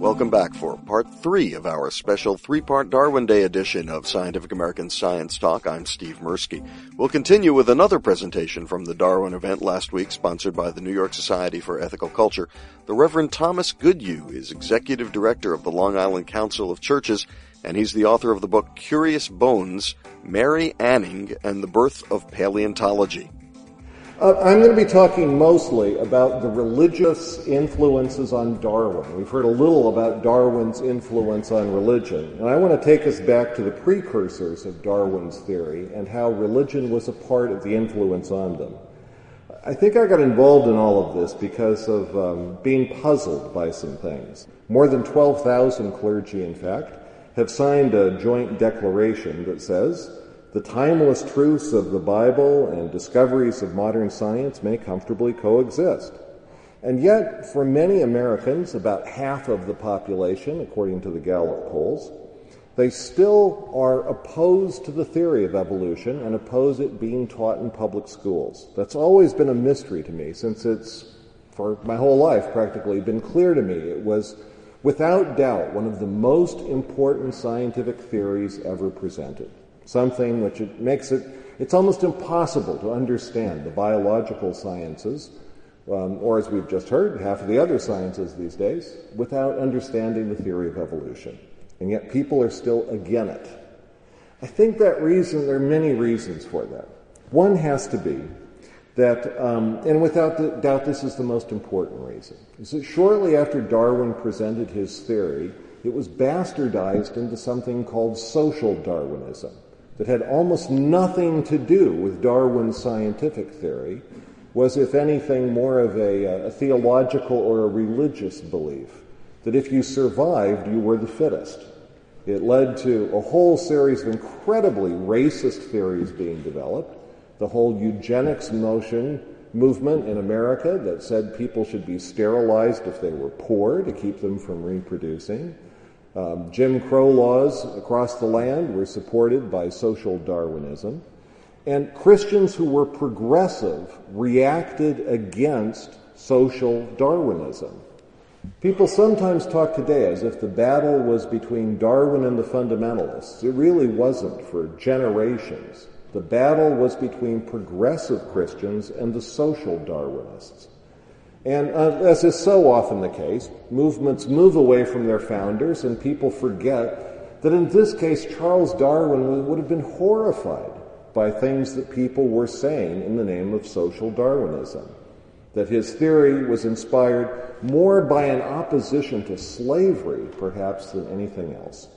Welcome back for part three of our special three-part Darwin Day edition of Scientific American Science Talk. I'm Steve Mirsky. We'll continue with another presentation from the Darwin event last week, sponsored by the New York Society for Ethical Culture. The Reverend Thomas Goodhue is Executive Director of the Long Island Council of Churches, and he's the author of the book Curious Bones, Mary Anning and the Birth of Paleontology. Uh, I'm going to be talking mostly about the religious influences on Darwin. We've heard a little about Darwin's influence on religion, and I want to take us back to the precursors of Darwin's theory and how religion was a part of the influence on them. I think I got involved in all of this because of um, being puzzled by some things. More than 12,000 clergy, in fact, have signed a joint declaration that says, the timeless truths of the Bible and discoveries of modern science may comfortably coexist. And yet, for many Americans, about half of the population, according to the Gallup polls, they still are opposed to the theory of evolution and oppose it being taught in public schools. That's always been a mystery to me since it's, for my whole life, practically been clear to me. It was, without doubt, one of the most important scientific theories ever presented something which it makes it, it's almost impossible to understand the biological sciences, um, or as we've just heard, half of the other sciences these days, without understanding the theory of evolution. And yet people are still against it. I think that reason, there are many reasons for that. One has to be that, um, and without doubt this is the most important reason, is that shortly after Darwin presented his theory, it was bastardized into something called social Darwinism that had almost nothing to do with Darwin's scientific theory was, if anything, more of a, uh, a, theological or a religious belief that if you survived, you were the fittest. It led to a whole series of incredibly racist theories being developed. The whole eugenics motion movement in America that said people should be sterilized if they were poor to keep them from reproducing. Um, Jim Crow laws across the land were supported by social Darwinism. And Christians who were progressive reacted against social Darwinism. People sometimes talk today as if the battle was between Darwin and the fundamentalists. It really wasn't for generations. The battle was between progressive Christians and the social Darwinists. And uh, as is so often the case, movements move away from their founders, and people forget that in this case, Charles Darwin would have been horrified by things that people were saying in the name of social Darwinism. That his theory was inspired more by an opposition to slavery, perhaps, than anything else.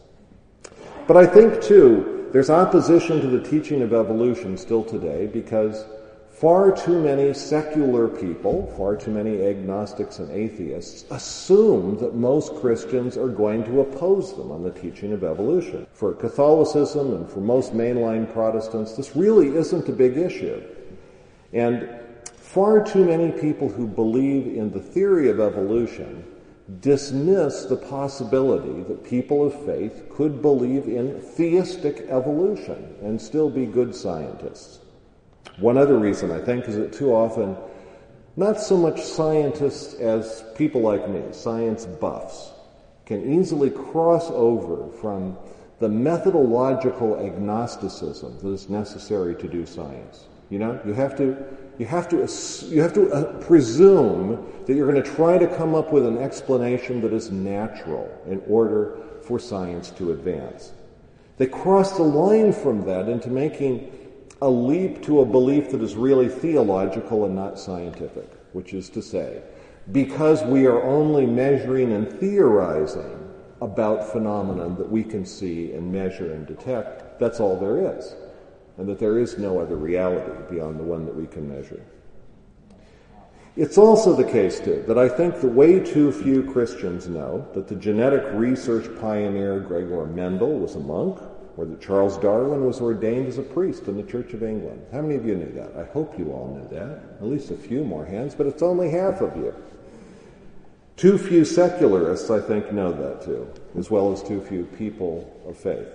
But I think, too, there's opposition to the teaching of evolution still today because Far too many secular people, far too many agnostics and atheists, assume that most Christians are going to oppose them on the teaching of evolution. For Catholicism and for most mainline Protestants, this really isn't a big issue. And far too many people who believe in the theory of evolution dismiss the possibility that people of faith could believe in theistic evolution and still be good scientists. One other reason, I think, is that too often, not so much scientists as people like me, science buffs, can easily cross over from the methodological agnosticism that is necessary to do science. You know, you have to, you have to, you have to uh, presume that you're going to try to come up with an explanation that is natural in order for science to advance. They cross the line from that into making a leap to a belief that is really theological and not scientific, which is to say, because we are only measuring and theorizing about phenomena that we can see and measure and detect, that's all there is. And that there is no other reality beyond the one that we can measure. It's also the case, too, that I think that way too few Christians know that the genetic research pioneer Gregor Mendel was a monk, or that Charles Darwin was ordained as a priest in the Church of England. How many of you knew that? I hope you all knew that. At least a few more hands, but it's only half of you. Too few secularists, I think, know that too, as well as too few people of faith.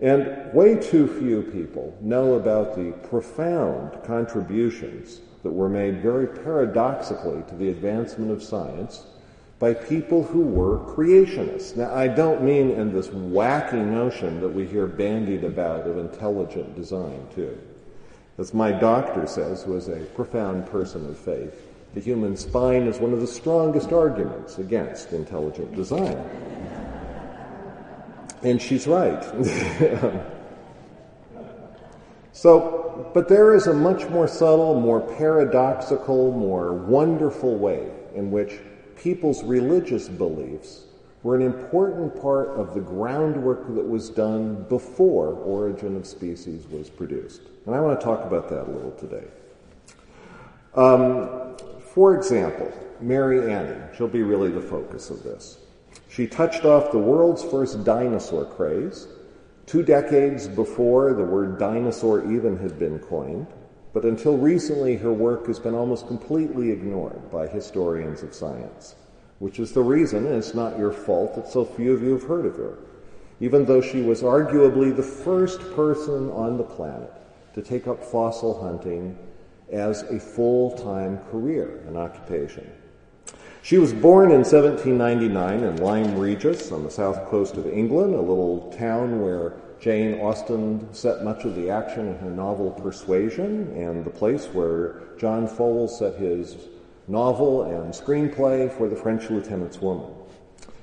And way too few people know about the profound contributions that were made very paradoxically to the advancement of science by people who were creationists. Now, I don't mean in this wacky notion that we hear bandied about of intelligent design, too. As my doctor says, who is a profound person of faith, the human spine is one of the strongest arguments against intelligent design. And she's right. so, but there is a much more subtle, more paradoxical, more wonderful way in which people's religious beliefs were an important part of the groundwork that was done before Origin of Species was produced. And I want to talk about that a little today. Um, for example, Mary Anning, she'll be really the focus of this. She touched off the world's first dinosaur craze, two decades before the word dinosaur even had been coined, but until recently her work has been almost completely ignored by historians of science, which is the reason, and it's not your fault, that so few of you have heard of her, even though she was arguably the first person on the planet to take up fossil hunting as a full-time career and occupation. She was born in 1799 in Lyme Regis on the south coast of England, a little town where Jane Austen set much of the action in her novel Persuasion, and the place where John Fowles set his novel and screenplay for The French Lieutenant's Woman.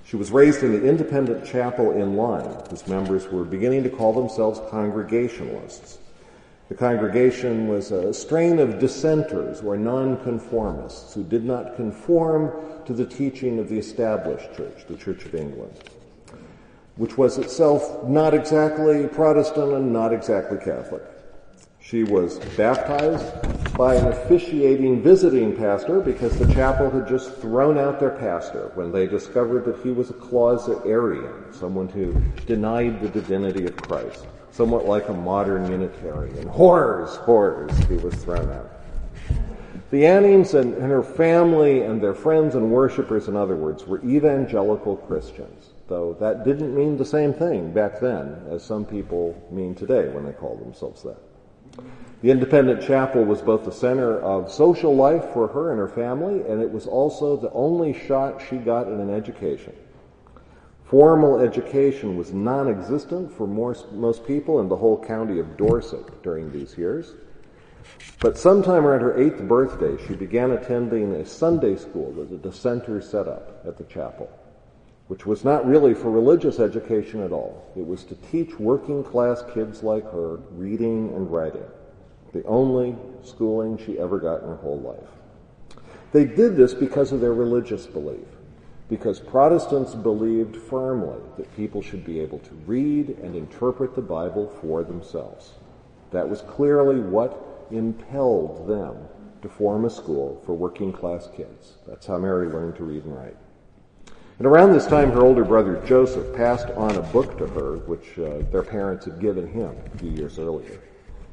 She was raised in the independent chapel in Lyme, whose members were beginning to call themselves Congregationalists. The congregation was a strain of dissenters or nonconformists who did not conform to the teaching of the established church, the Church of England, which was itself not exactly Protestant and not exactly Catholic. She was baptized by an officiating visiting pastor because the chapel had just thrown out their pastor when they discovered that he was a closet Arian, someone who denied the divinity of Christ somewhat like a modern Unitarian. Horrors, horrors, he was thrown out. The Annings and, and, her family and their friends and worshippers, in other words, were evangelical Christians, though that didn't mean the same thing back then as some people mean today when they call themselves that. The independent chapel was both the center of social life for her and her family, and it was also the only shot she got at an education. Formal education was non-existent for most, most people in the whole county of Dorset during these years. But sometime around her eighth birthday, she began attending a Sunday school that the dissenters set up at the chapel, which was not really for religious education at all. It was to teach working class kids like her reading and writing, the only schooling she ever got in her whole life. They did this because of their religious belief because Protestants believed firmly that people should be able to read and interpret the Bible for themselves. That was clearly what impelled them to form a school for working class kids. That's how Mary learned to read and write. And around this time, her older brother Joseph passed on a book to her, which uh, their parents had given him a few years earlier.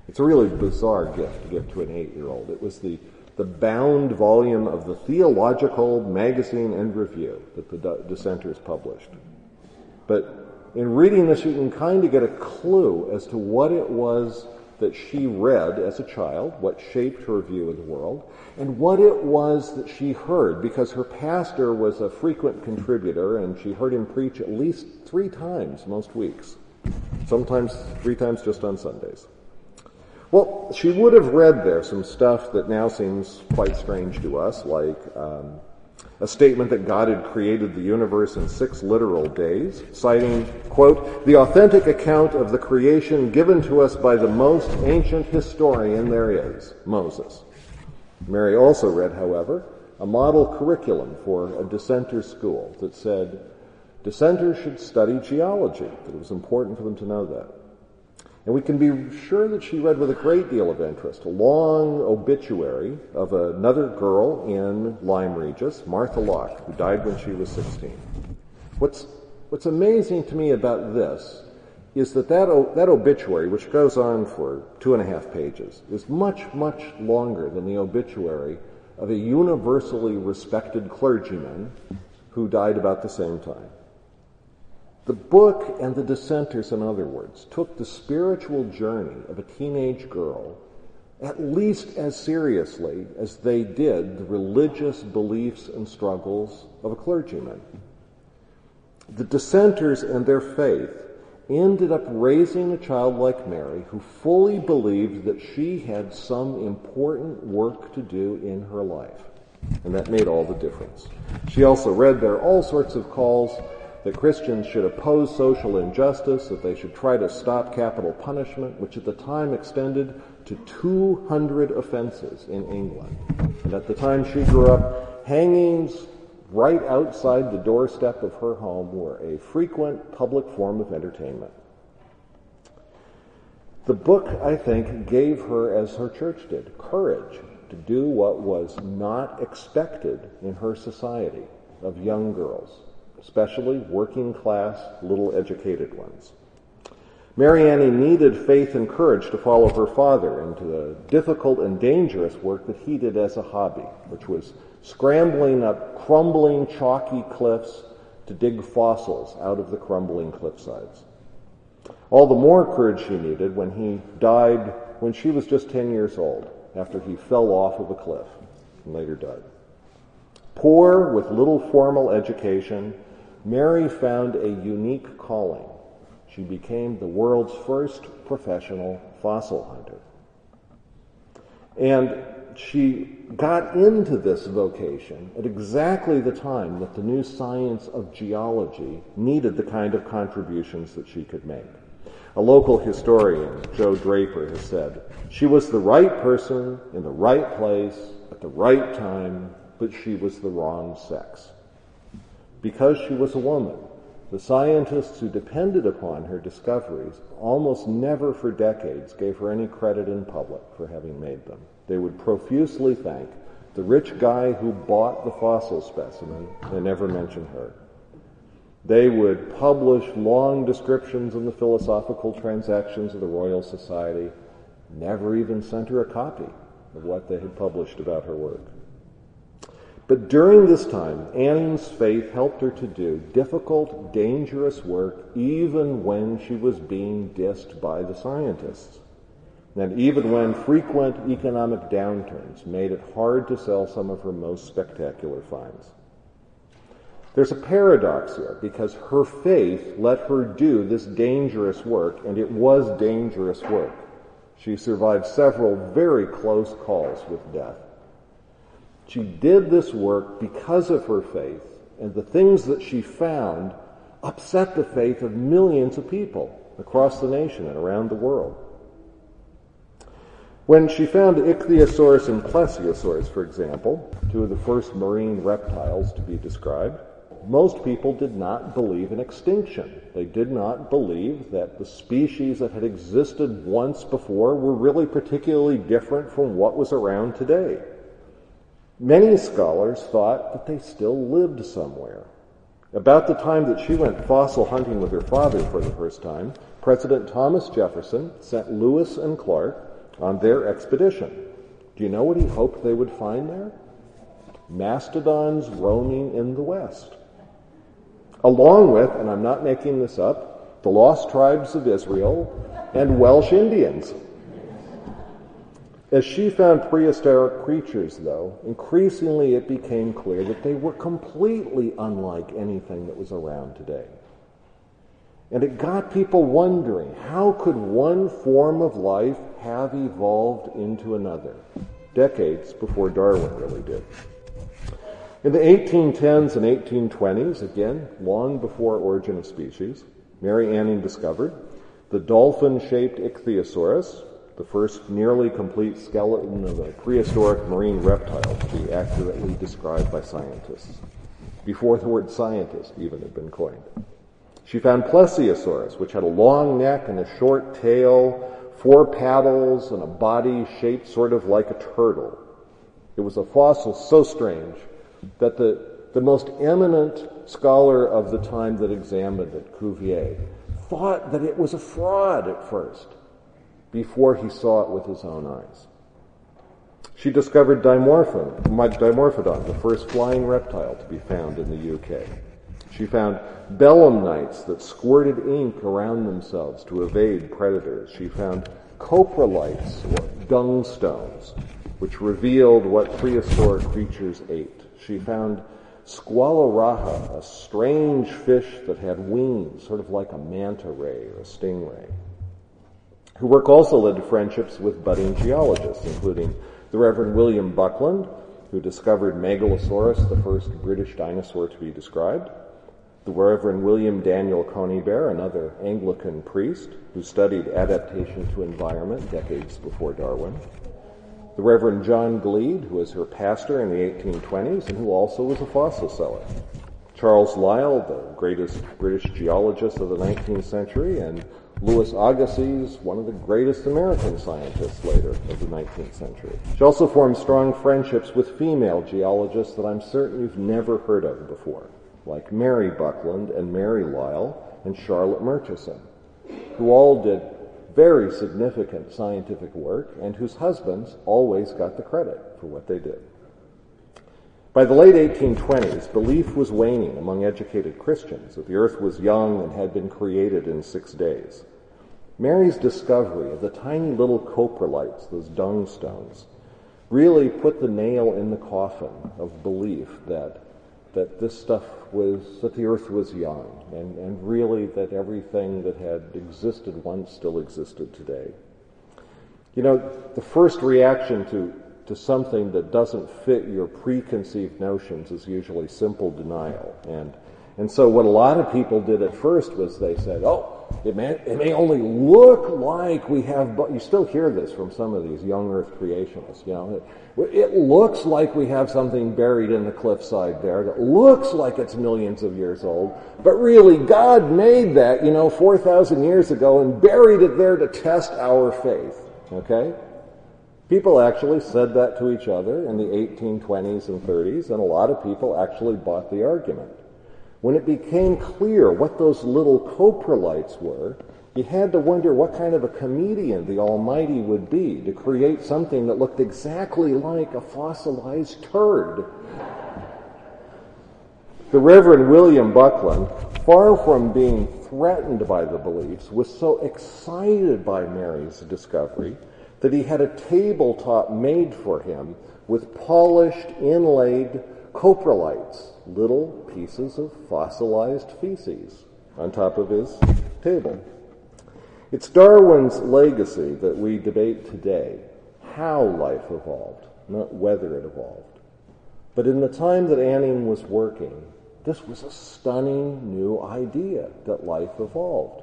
It's a really bizarre gift to give to an eight-year-old. It was the the bound volume of the Theological Magazine and Review that the dissenters published. But in reading this, you can kind of get a clue as to what it was that she read as a child, what shaped her view of the world, and what it was that she heard, because her pastor was a frequent contributor and she heard him preach at least three times most weeks, sometimes three times just on Sundays. Well, she would have read there some stuff that now seems quite strange to us, like um, a statement that God had created the universe in six literal days, citing, quote, the authentic account of the creation given to us by the most ancient historian there is, Moses. Mary also read, however, a model curriculum for a dissenter school that said dissenters should study geology, that it was important for them to know that. And we can be sure that she read with a great deal of interest a long obituary of another girl in Lyme Regis, Martha Locke, who died when she was 16. What's, what's amazing to me about this is that that, that obituary, which goes on for two and a half pages, is much, much longer than the obituary of a universally respected clergyman who died about the same time. The book and the dissenters, in other words, took the spiritual journey of a teenage girl at least as seriously as they did the religious beliefs and struggles of a clergyman. The dissenters and their faith ended up raising a child like Mary who fully believed that she had some important work to do in her life. And that made all the difference. She also read there all sorts of calls that Christians should oppose social injustice, that they should try to stop capital punishment, which at the time extended to 200 offenses in England. And at the time she grew up, hangings right outside the doorstep of her home were a frequent public form of entertainment. The book, I think, gave her, as her church did, courage to do what was not expected in her society of young girls, especially working class, little educated ones. Mary Anning needed faith and courage to follow her father into the difficult and dangerous work that he did as a hobby, which was scrambling up crumbling, chalky cliffs to dig fossils out of the crumbling cliffsides. All the more courage she needed when he died when she was just 10 years old, after he fell off of a cliff and later died. Poor with little formal education, Mary found a unique calling. She became the world's first professional fossil hunter. And she got into this vocation at exactly the time that the new science of geology needed the kind of contributions that she could make. A local historian, Jo Draper, has said, she was the right person in the right place at the right time, but she was the wrong sex. Because she was a woman, the scientists who depended upon her discoveries almost never for decades gave her any credit in public for having made them. They would profusely thank the rich guy who bought the fossil specimen and never mention her. They would publish long descriptions in the philosophical transactions of the Royal Society, never even sent her a copy of what they had published about her work. But during this time, Anning's faith helped her to do difficult, dangerous work even when she was being dissed by the scientists. And even when frequent economic downturns made it hard to sell some of her most spectacular finds. There's a paradox here because her faith let her do this dangerous work, and it was dangerous work. She survived several very close calls with death. She did this work because of her faith, and the things that she found upset the faith of millions of people across the nation and around the world. When she found Ichthyosaurus and Plesiosaurus, for example, two of the first marine reptiles to be described, most people did not believe in extinction. They did not believe that the species that had existed once before were really particularly different from what was around today. Many scholars thought that they still lived somewhere. About the time that she went fossil hunting with her father for the first time, President Thomas Jefferson sent Lewis and Clark on their expedition. Do you know what he hoped they would find there? Mastodons roaming in the west. Along with, and I'm not making this up, the lost tribes of Israel and Welsh Indians. As she found prehistoric creatures, though, increasingly it became clear that they were completely unlike anything that was around today. And it got people wondering, how could one form of life have evolved into another? Decades before Darwin really did. In the 1810s and 1820s, again, long before Origin of Species, Mary Anning discovered the dolphin-shaped ichthyosaurus, the first nearly complete skeleton of a prehistoric marine reptile to be accurately described by scientists, before the word scientist even had been coined. She found Plesiosaurus, which had a long neck and a short tail, four paddles, and a body shaped sort of like a turtle. It was a fossil so strange that the, the most eminent scholar of the time that examined it, Cuvier, thought that it was a fraud at first before he saw it with his own eyes. She discovered Dimorphodon, the first flying reptile to be found in the UK. She found belemnites that squirted ink around themselves to evade predators. She found coprolites, or dung stones, which revealed what prehistoric creatures ate. She found squaloraja, a strange fish that had wings, sort of like a manta ray or a stingray. Her work also led to friendships with budding geologists, including the Reverend William Buckland, who discovered Megalosaurus, the first British dinosaur to be described, the Reverend William Daniel Conybeare, another Anglican priest who studied adaptation to environment decades before Darwin, the Reverend John Gleed, who was her pastor in the 1820s and who also was a fossil seller, Charles Lyell, the greatest British geologist of the 19th century, and Louis Agassiz, one of the greatest American scientists later of the 19th century. She also formed strong friendships with female geologists that I'm certain you've never heard of before, like Mary Buckland and Mary Lyell and Charlotte Murchison, who all did very significant scientific work and whose husbands always got the credit for what they did. By the late 1820s, belief was waning among educated Christians that the earth was young and had been created in six days. Mary's discovery of the tiny little coprolites, those dung stones, really put the nail in the coffin of belief that, that this stuff was, that the earth was young, and, and really that everything that had existed once still existed today. You know, the first reaction to to something that doesn't fit your preconceived notions is usually simple denial. And, and so what a lot of people did at first was they said, oh, it may, it may only look like we have, but you still hear this from some of these young earth creationists, you know. It, it looks like we have something buried in the cliffside there that looks like it's millions of years old, but really God made that, you know, 4,000 years ago and buried it there to test our faith. Okay? People actually said that to each other in the 1820s and 30s, and a lot of people actually bought the argument. When it became clear what those little coprolites were, you had to wonder what kind of a comedian the Almighty would be to create something that looked exactly like a fossilized turd. The Reverend William Buckland, far from being threatened by the beliefs, was so excited by Mary's discovery that he had a tabletop made for him with polished, inlaid coprolites, little pieces of fossilized feces, on top of his table. It's Darwin's legacy that we debate today how life evolved, not whether it evolved. But in the time that Anning was working, this was a stunning new idea that life evolved.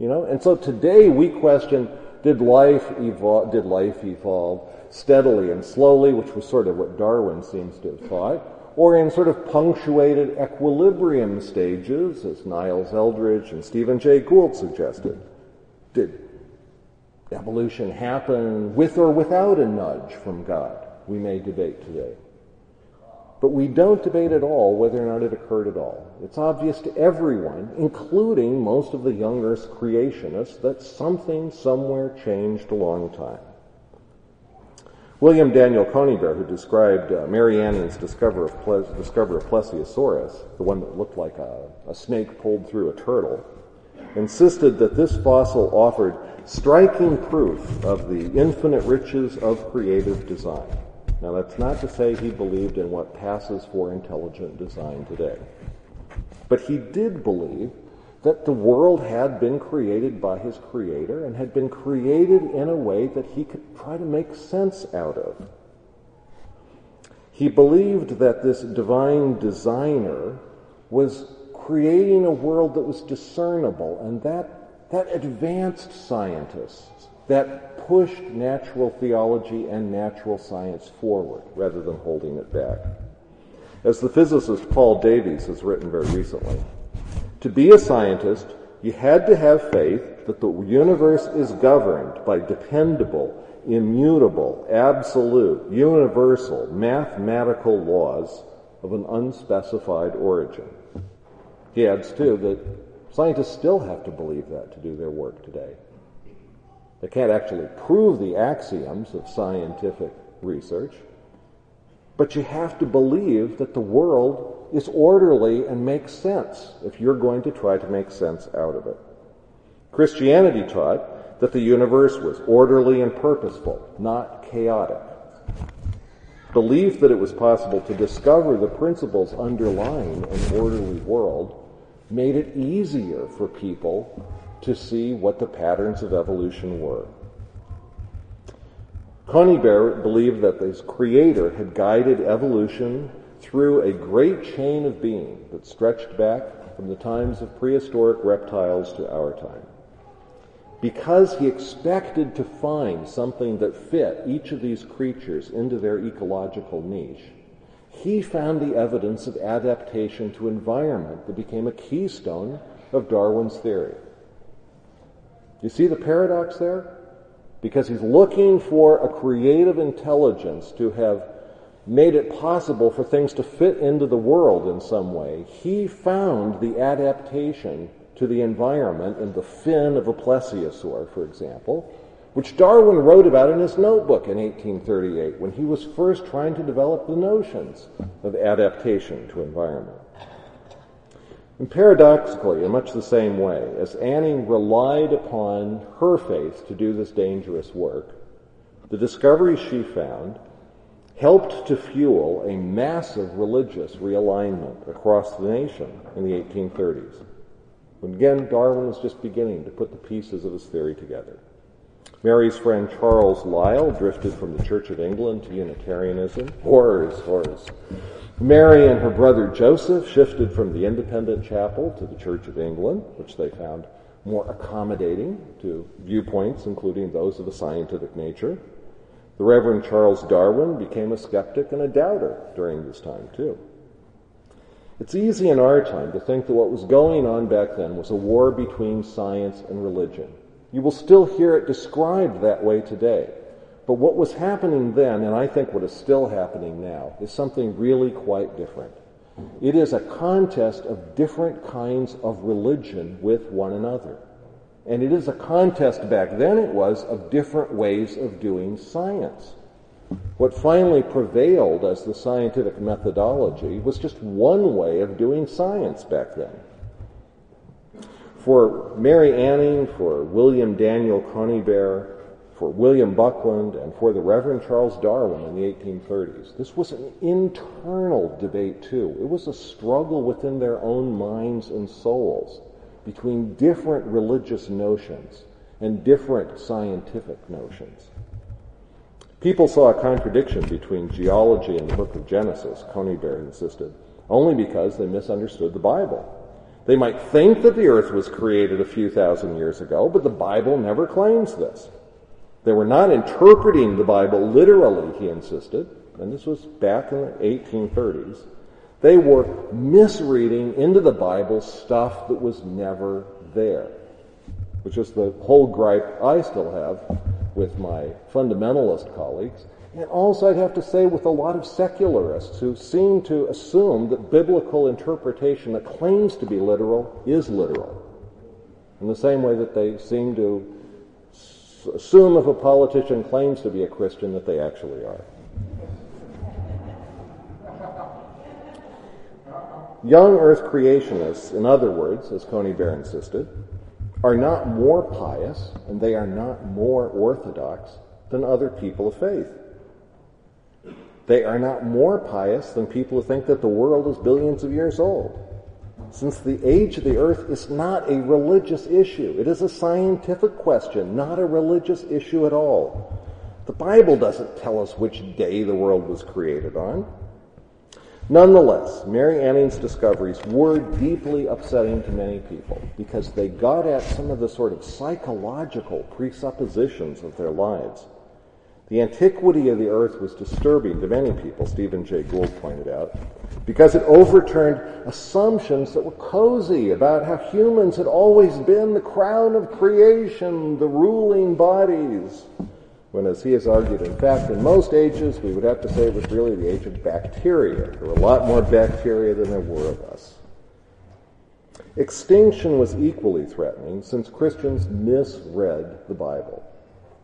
You know, and so today we question did life evolve, did life evolve steadily and slowly, which was sort of what Darwin seems to have thought, or in sort of punctuated equilibrium stages, as Niles Eldredge and Stephen Jay Gould suggested? Did evolution happen with or without a nudge from God? We may debate today. But we don't debate at all whether or not it occurred at all. It's obvious to everyone, including most of the young Earth creationists, that something somewhere changed a long time. William Daniel Conybeare, who described uh, Mary Anning's discovery of, Ple- of Plesiosaurus, the one that looked like a, a snake pulled through a turtle, insisted that this fossil offered striking proof of the infinite riches of creative design. Now, that's not to say he believed in what passes for intelligent design today. But he did believe that the world had been created by his creator and had been created in a way that he could try to make sense out of. He believed that this divine designer was creating a world that was discernible and that, that advanced scientists that pushed natural theology and natural science forward rather than holding it back. As the physicist Paul Davies has written very recently, to be a scientist, you had to have faith that the universe is governed by dependable, immutable, absolute, universal, mathematical laws of an unspecified origin. He adds, too, that scientists still have to believe that to do their work today. They can't actually prove the axioms of scientific research, but you have to believe that the world is orderly and makes sense if you're going to try to make sense out of it. Christianity taught that the universe was orderly and purposeful, not chaotic. Belief that it was possible to discover the principles underlying an orderly world made it easier for people to see what the patterns of evolution were. Conybeare believed that his creator had guided evolution through a great chain of being that stretched back from the times of prehistoric reptiles to our time. Because he expected to find something that fit each of these creatures into their ecological niche, he found the evidence of adaptation to environment that became a keystone of Darwin's theory. You see the paradox there? Because he's looking for a creative intelligence to have made it possible for things to fit into the world in some way. He found the adaptation to the environment in the fin of a plesiosaur, for example, which Darwin wrote about in his notebook in 1838 when he was first trying to develop the notions of adaptation to environment. And paradoxically, in much the same way, as Anning relied upon her faith to do this dangerous work, the discoveries she found helped to fuel a massive religious realignment across the nation in the 1830s. When again, Darwin was just beginning to put the pieces of his theory together. Mary's friend Charles Lyell drifted from the Church of England to Unitarianism. Horrors, horrors. Mary and her brother Joseph shifted from the Independent Chapel to the Church of England, which they found more accommodating to viewpoints, including those of a scientific nature. The Reverend Charles Darwin became a skeptic and a doubter during this time, too. It's easy in our time to think that what was going on back then was a war between science and religion. You will still hear it described that way today. But what was happening then, and I think what is still happening now, is something really quite different. It is a contest of different kinds of religion with one another. And it is a contest back then, it was, of different ways of doing science. What finally prevailed as the scientific methodology was just one way of doing science back then. For Mary Anning, for William Daniel Conybeare, for William Buckland and for the Reverend Charles Darwin in the 1830s. This was an internal debate, too. It was a struggle within their own minds and souls between different religious notions and different scientific notions. People saw a contradiction between geology and the book of Genesis, Conybeare insisted, only because they misunderstood the Bible. They might think that the earth was created a few thousand years ago, but the Bible never claims this. They were not interpreting the Bible literally, he insisted, and this was back in the 1830s. They were misreading into the Bible stuff that was never there, which is the whole gripe I still have with my fundamentalist colleagues. And also, I'd have to say, with a lot of secularists who seem to assume that biblical interpretation that claims to be literal is literal. In the same way that they seem to assume if a politician claims to be a Christian that they actually are. Young earth creationists, in other words, as Conybeare insisted, are not more pious and they are not more orthodox than other people of faith. They are not more pious than people who think that the world is billions of years old since the age of the earth is not a religious issue. It is a scientific question, not a religious issue at all. The Bible doesn't tell us which day the world was created on. Nonetheless, Mary Anning's discoveries were deeply upsetting to many people because they got at some of the sort of psychological presuppositions of their lives. The antiquity of the earth was disturbing to many people, Stephen Jay Gould pointed out, because it overturned assumptions that were cozy about how humans had always been the crown of creation, the ruling bodies. When, as he has argued, in fact, in most ages, we would have to say it was really the age of bacteria. There were a lot more bacteria than there were of us. Extinction was equally threatening since Christians misread the Bible.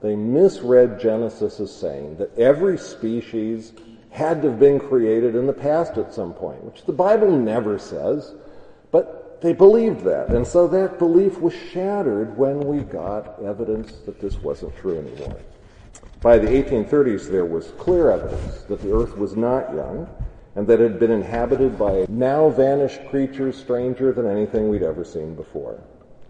They misread Genesis as saying that every species had to have been created in the past at some point, which the Bible never says. But they believed that. And so that belief was shattered when we got evidence that this wasn't true anymore. By the 1830s, there was clear evidence that the Earth was not young and that it had been inhabited by now vanished creatures stranger than anything we'd ever seen before.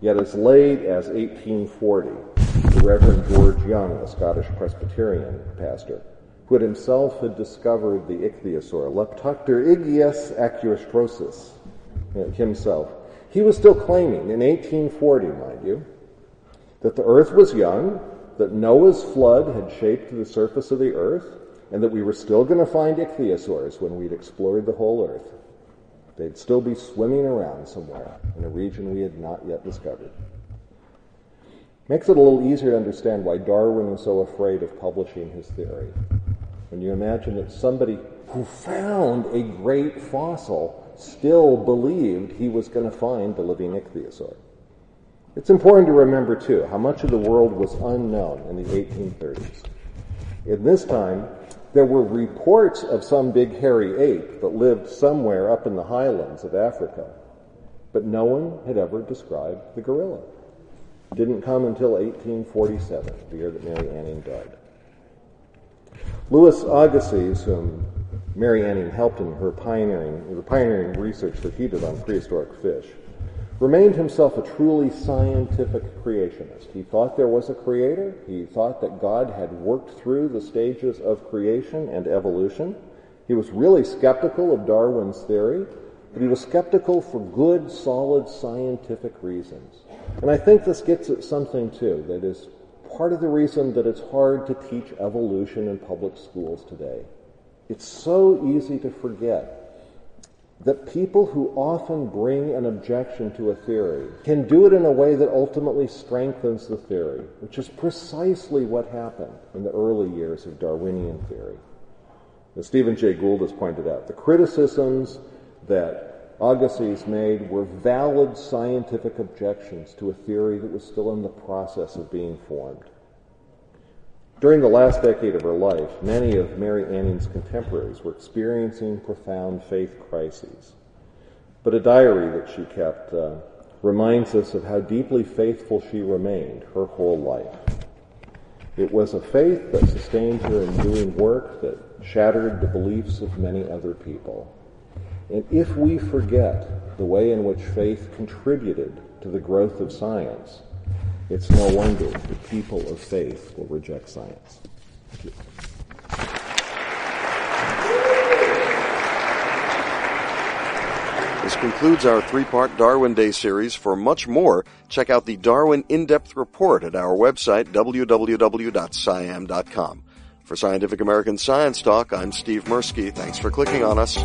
Yet as late as 1840, the Reverend George Young, a Scottish Presbyterian pastor, who had himself had discovered the ichthyosaur, Leptocter igius acustrosus, eh, himself, he was still claiming, in 1840, mind you, that the earth was young, that Noah's flood had shaped the surface of the earth, and that we were still going to find ichthyosaurs when we'd explored the whole earth. They'd still be swimming around somewhere in a region we had not yet discovered. Makes it a little easier to understand why Darwin was so afraid of publishing his theory. When you imagine that somebody who found a great fossil still believed he was going to find the living ichthyosaur. It's important to remember, too, how much of the world was unknown in the 1830s. In this time, there were reports of some big hairy ape that lived somewhere up in the highlands of Africa, but no one had ever described the gorilla. Didn't come until 1847, the year that Mary Anning died. Louis Agassiz, whom Mary Anning helped in her pioneering, the pioneering research that he did on prehistoric fish, remained himself a truly scientific creationist. He thought there was a creator. He thought that God had worked through the stages of creation and evolution. He was really skeptical of Darwin's theory, but he was skeptical for good, solid scientific reasons. And I think this gets at something too that is part of the reason that it's hard to teach evolution in public schools today. It's so easy to forget that people who often bring an objection to a theory can do it in a way that ultimately strengthens the theory, which is precisely what happened in the early years of Darwinian theory. As Stephen Jay Gould has pointed out, the criticisms that Agassiz made were valid scientific objections to a theory that was still in the process of being formed. During the last decade of her life, many of Mary Anning's contemporaries were experiencing profound faith crises. But a diary that she kept uh, reminds us of how deeply faithful she remained her whole life. It was a faith that sustained her in doing work that shattered the beliefs of many other people. And if we forget the way in which faith contributed to the growth of science, it's no wonder the people of faith will reject science. Thank you. This concludes our three part Darwin Day series. For much more, check out the Darwin in depth report at our website, www.sciam.com. For Scientific American Science Talk, I'm Steve Mirsky. Thanks for clicking on us.